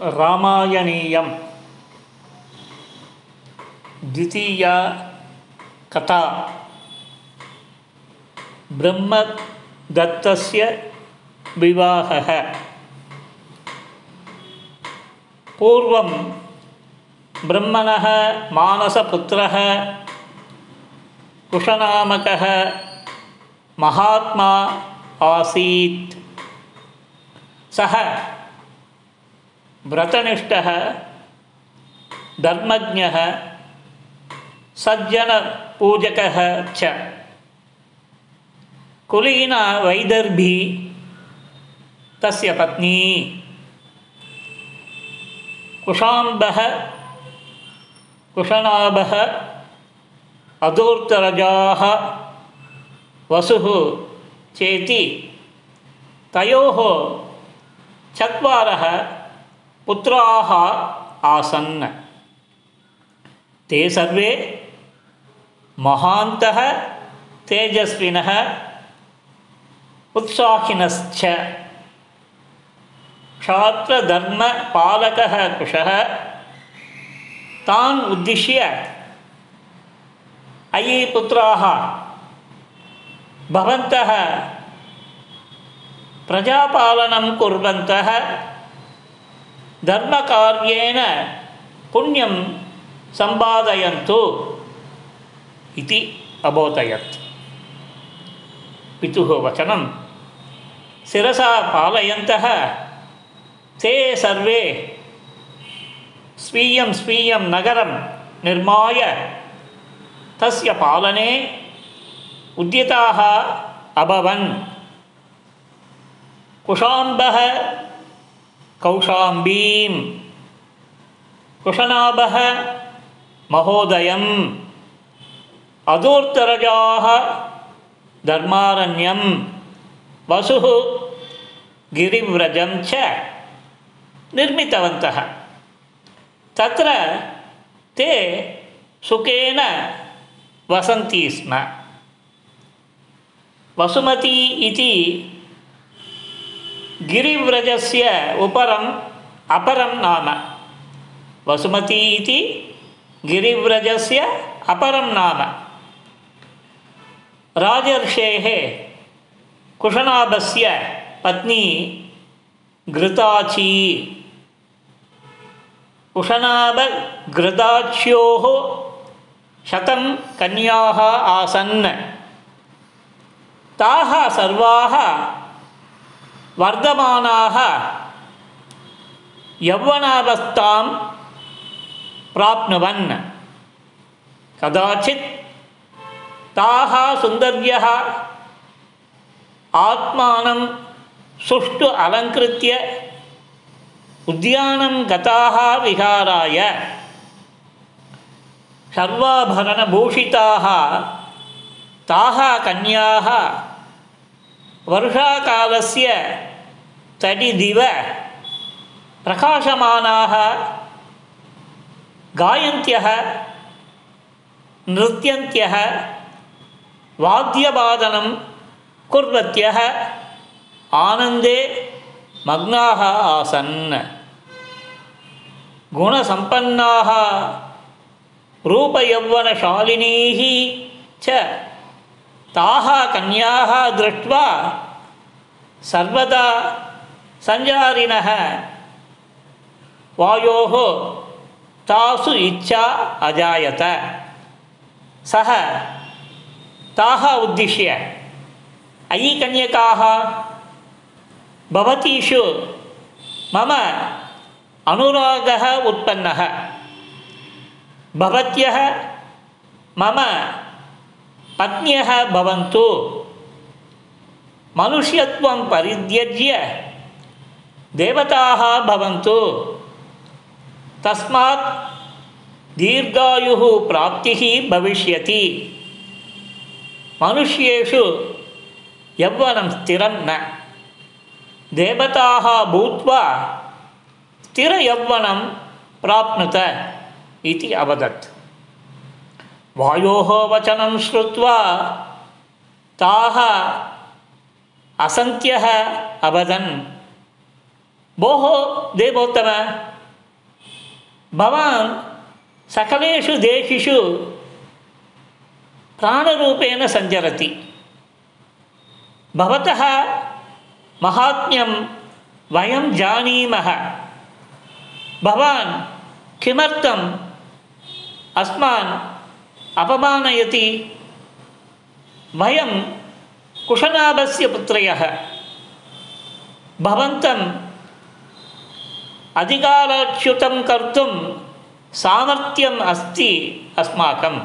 रामायणीयं द्वितीया कथा। ब्रह्मदत्तस्य विवाहः। पूर्वं ब्रह्मणः मानसपुत्रः कुशनामकः महात्मा आसीत्। सः व्रतनिष्ठः, धर्मज्ञः, सज्जनपूजकः च। कुलीना वैदर्भी, तस्य पत्नी। कुशाम्बः, कुशनाभः, अधूर्तरजाः, वसुः चेति। तयोः चत्वारः पुत्राः आसन् ते सर्वे महान्तः, तेजस्विनः, उत्साहिनश्च। क्षात्रधर्मपालकः कुशः। तान् उद्दिश्य अयि पुत्राः भवन्तः प्रजापालनं कुर्वन्तः। धर्मकार्येण पुण्यं सम्पादयन्तु इति अबोधयत् पितुः वचनं शिरसा पालयन्तः ते सर्वे स्वीयं स्वीयं नगरं निर्माय तस्य पालने उद्यताः अभवन् कुशाम्बः कौशाम्बीं कुशनाभः महोदयम् अधूर्तरजाः धर्मारण्यं वसुः गिरिव्रजं च निर्मितवन्तः तत्र ते सुखेन वसन्ति स्म वसुमती इति गिरिव्रजस्य उपरम् अपरं नाम। वसुमती इति गिरिव्रजस्य अपरं नाम। राजर्षेः कुशनाभस्य पत्नी घृताची। कुशनाभघृताच्योः शतं कन्याः आसन्। ताः सर्वाः வர்த்தமானாக யவ்வனாவஸ்தாம் பிராப்னுவன். கதாச்சித் தாகா சுந்தர்யா ஆத்மானம் சுஷ்டு அலங்கிருத்திய உத்தியானம் கதாக விகாராய. சர்வாபரணபூஷிதாக தாக கன்யாக வருஷாகாலசிய தடிதிவ பிரகாசமானாக காயந்திய நிருத்தியந்திய வாத்தியபாதனம் குர்வத்திய ஆனந்தே மக்னாக ஆசன். குணசம்பன்னாக ரூபயௌவனசாலினீ ச च ताः कन्याः दृष्ट्वा सर्वदा सञ्जारिणः वायोः तासु इच्छा अजायत सः ताः उद्दिश्य अयि कन्यकाः भवतीषु मम अनुरागः उत्पन्नः भवत्यः मम पत्न्यः भवन्तु मनुष्यत्वं परित्यज्य देवताः भवन्तु तस्मात् दीर्घायुः प्राप्तिः भविष्यति मनुष्येषु यौवनं स्थिरं न देवताः भूत्वा स्थिरयौवनं प्राप्नुत इति अवदत् वायोः वचनं श्रुत्वा ताः असन्त्यः अवदन्, भोः देवोत्तम, भवान् सकलेषु देशेषु प्राणरूपेण सञ्चरति। भवतः महात्म्यं वयं जानीमः। भवान् किमर्थम् अस्मान् अपमानयति वयं कुशनाभस्य पुत्रयः भवन्तम् अधिकाराच्युतं कर्तुं सामर्थ्यम् अस्ति अस्माकं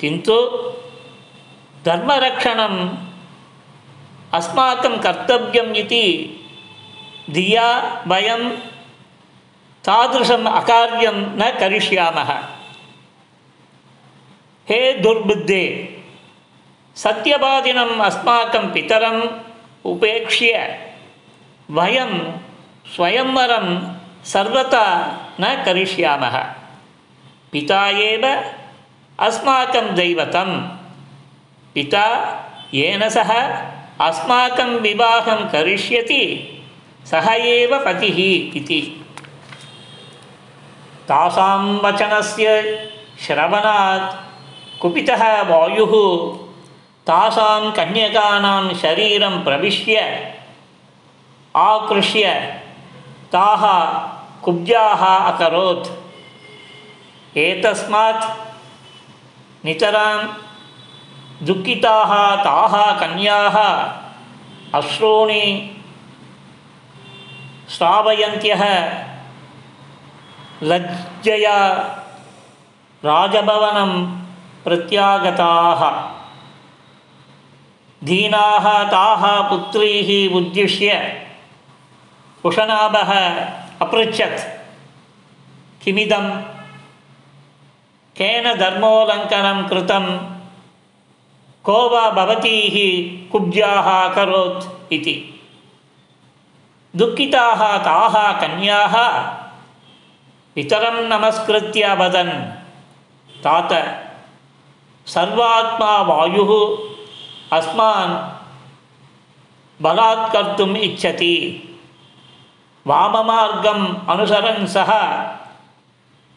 किन्तु धर्मरक्षणम् अस्माकं कर्तव्यम् इति धिया वयं तादृशम् अकार्यं न करिष्यामः हे दुर्बुद्धे, सत्यवादिनम् अस्माकं पितरम् उपेक्ष्य, वयं स्वयंवरं सर्वथा न करिष्यामः। पिता एव अस्माकं दैवतं पिता येन सह अस्माकं विवाहं करिष्यति सः एव पतिः इति। तासां वचनस्य श्रवणात् कुपितः वायुः। तासां कन्यकानां शरीरं प्रविश्य, आकृष्य, ताः कुब्जाः अकरोत्। एतस्मात् नितरां दुःखिताः ताः कन्याः अश्रूणि श्रावयन्त्यः। लज्जया राजभवनं प्रत्यागताः। दीनाः ताः पुत्रीः उद्दिश्य कुशनाभः अपृच्छत्। किमिदं केन धर्मोल्लङ्घनं कृतं को वा भवतीः कुब्जाः अकरोत् इति। दुःखिताः ताः कन्याः, पितरं नमस्कृत्य वदन्, तात सर्वात्मा वायुः अस्मान् बलात्कर्तुम् इच्छति। वाममार्गम् अनुसरन् सः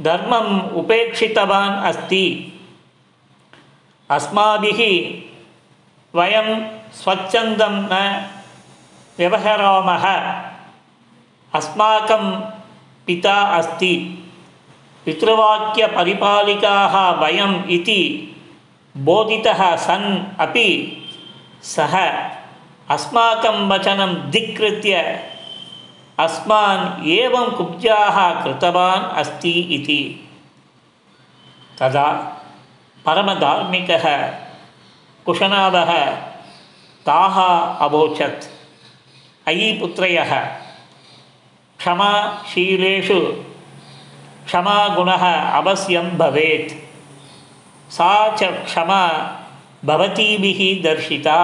धर्मम् उपेक्षितवान् अस्ति। अस्माभिः वयं स्वच्छन्दं न व्यवहरामः। अस्माकं पिता अस्ति। पितृवाक्यपरिपालिकाः वयम् इति बोधितः सन् अपि सः अस्माकं वचनं धिक्कृत्य अस्मान् एवं कुब्जाः कृतवान् अस्ति इति। तदा परमधार्मिकः कुशनाभः ताः अवोचत्। अयि पुत्रयः क्षमाशीलेषु क्षमागुणः अवश्यं भवेत्। सा च क्षमा भवतीभिः दर्शिता।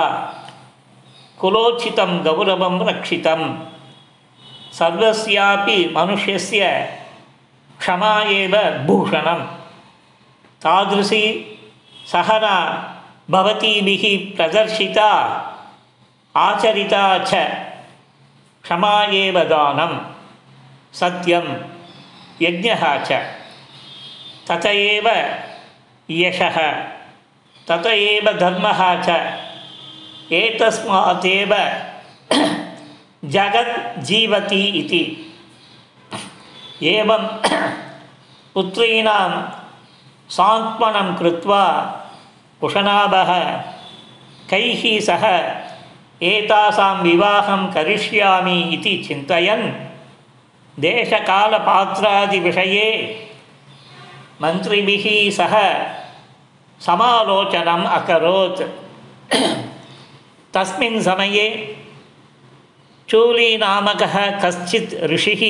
कुलोचितं गौरवं रक्षितं सर्वस्यापि मनुष्यस्य क्षमा एव भूषणं तादृशी सहना भवतीभिः प्रदर्शिता। आचरिता च क्षमा एव दानं सत्यं यज्ञः च तत एव यशः। तत एव धर्मः च। जगत् इति। एवं पुत्रीणां सान्त्वनं कृत्वा कुशनाभः कैः सह एतासां विवाहं करिष्यामि इति चिन्तयन् देशकालपात्रादिविषये मन्त्रिभिः सह समालोचनम् अकरोत्। तस्मिन् समये चूलीनामकः कश्चित् ऋषिः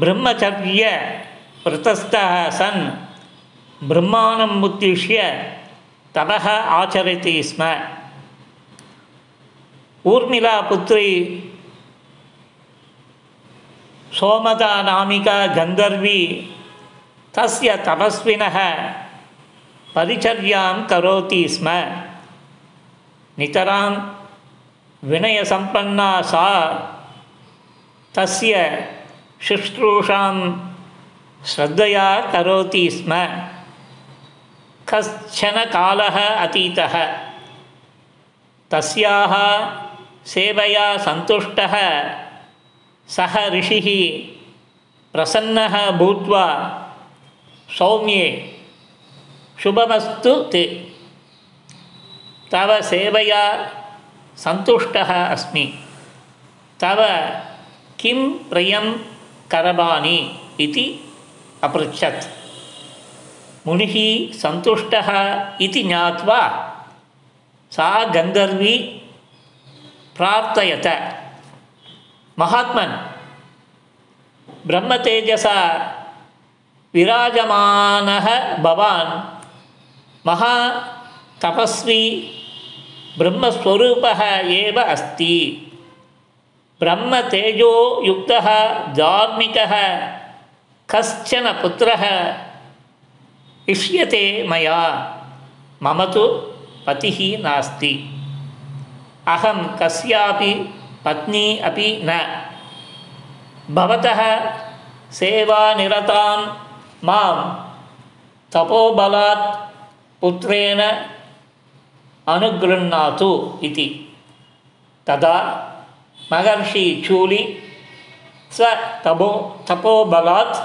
ब्रह्मचर्यव्रतस्थः सन् ब्रह्माणम् उद्दिश्य तपः आचरति स्म। ऊर्मिलापुत्री सोमदा नामिका गन्धर्वी तस्य तपस्विनः परिचर्यां करोति स्म। नितरां विनयसम्पन्ना सा। तस्य शुश्रूषां श्रद्धया करोति स्म। कश्चन कालः अतीतः। तस्याः सेवया सन्तुष्टः। सः ऋषिः प्रसन्नः भूत्वा सौम्ये शुभमस्तु ते। तव सेवया सन्तुष्टः अस्मि। तव किं प्रियं करवाणि इति अपृच्छत्। मुनिः सन्तुष्टः इति ज्ञात्वा सा गन्धर्वी प्रार्थयत। महात्मन् ब्रह्मतेजसा विराजमानः भवान् महातपस्वी ब्रह्मस्वरूपः एव अस्ति। ब्रह्मतेजोयुक्तः धार्मिकः कश्चन पुत्रः इष्यते मया। मम तु पतिः नास्ति। अहं पत्नी अपि न। भवतः सेवानिरतां माँ तपोबलात् पुत्रेण अनुगृह्णातु इति। तदा महर्षि चूलि स्वतपो तपोबलात्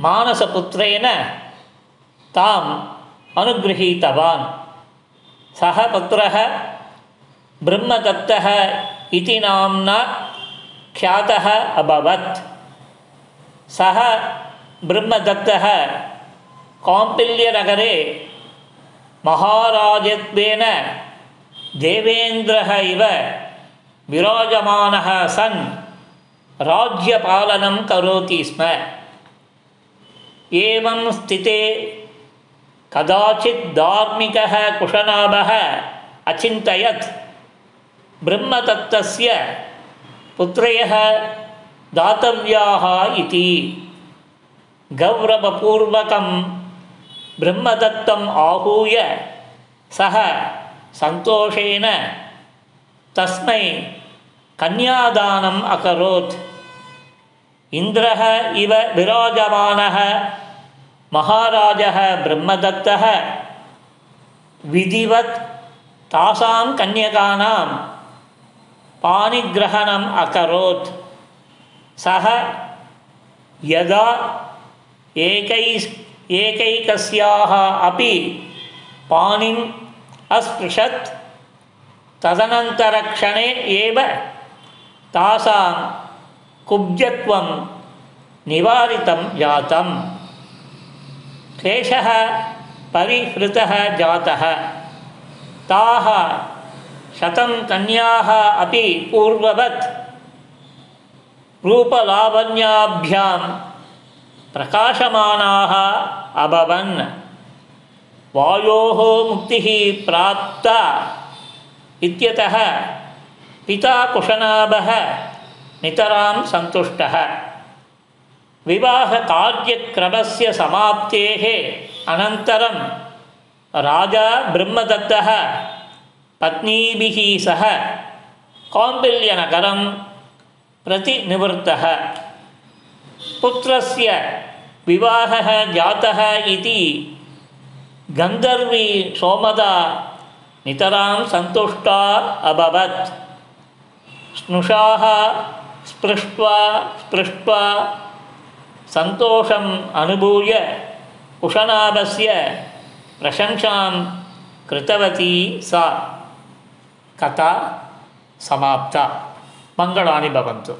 मानसपुत्रेण ताम् अनुगृहीतवान्। सः पुत्रः ब्रह्मदत्तः इति नाम्ना ख्यातः अभवत्। सः ब्रह्मदत्तः कौम्पिल्यनगरे महाराजत्वेन देवेन्द्रः इव विराजमानः सन् राज्यपालनं करोति स्म एवं स्थिते कदाचित् धार्मिकः कुशनाभः अचिन्तयत् ब्रह्मदत्तस्य पुत्रयः इति। गौरवपूर्वकं ब्रह्मदत्तम् आहूय सः सन्तोषेण तस्मै कन्यादानम् अकरोत्। इन्द्रः इव विराजमानः, महाराजः ब्रह्मदत्तः विधिवत् तासां कन्यकानां अकरोत्। सः यदा एकैस् एकैकस्याः अपि पाणिम् अस्पृशत्। तदनन्तरक्षणे एव तासां कुब्जत्वं निवारितं जातं क्लेशः परिहृतः जातः। ताः शतं कन्याः अपि पूर्ववत्। रूपलावण्याभ्यां प्रकाशमानाः अभवन्। वायोः मुक्तिः प्राप्ता इत्यतः पिता कुशनाभः नितरां सन्तुष्टः। विवाहकार्यक्रमस्य समाप्तेः अनन्तरं राजा ब्रह्मदत्तः पत्नीभिः सह कौण्डिल्यनगरं प्रति निवृत्तः पुत्रस्य विवाहः जातः इति गन्धर्वी सोमदा नितरां सन्तुष्टा अभवत्। स्नुषाः स्पृष्ट्वा स्पृष्ट्वा सन्तोषम् अनुभूय कुशनाभस्य प्रशंसां कृतवती सा। कथा समाप्ता। मङ्गलानि भवन्तु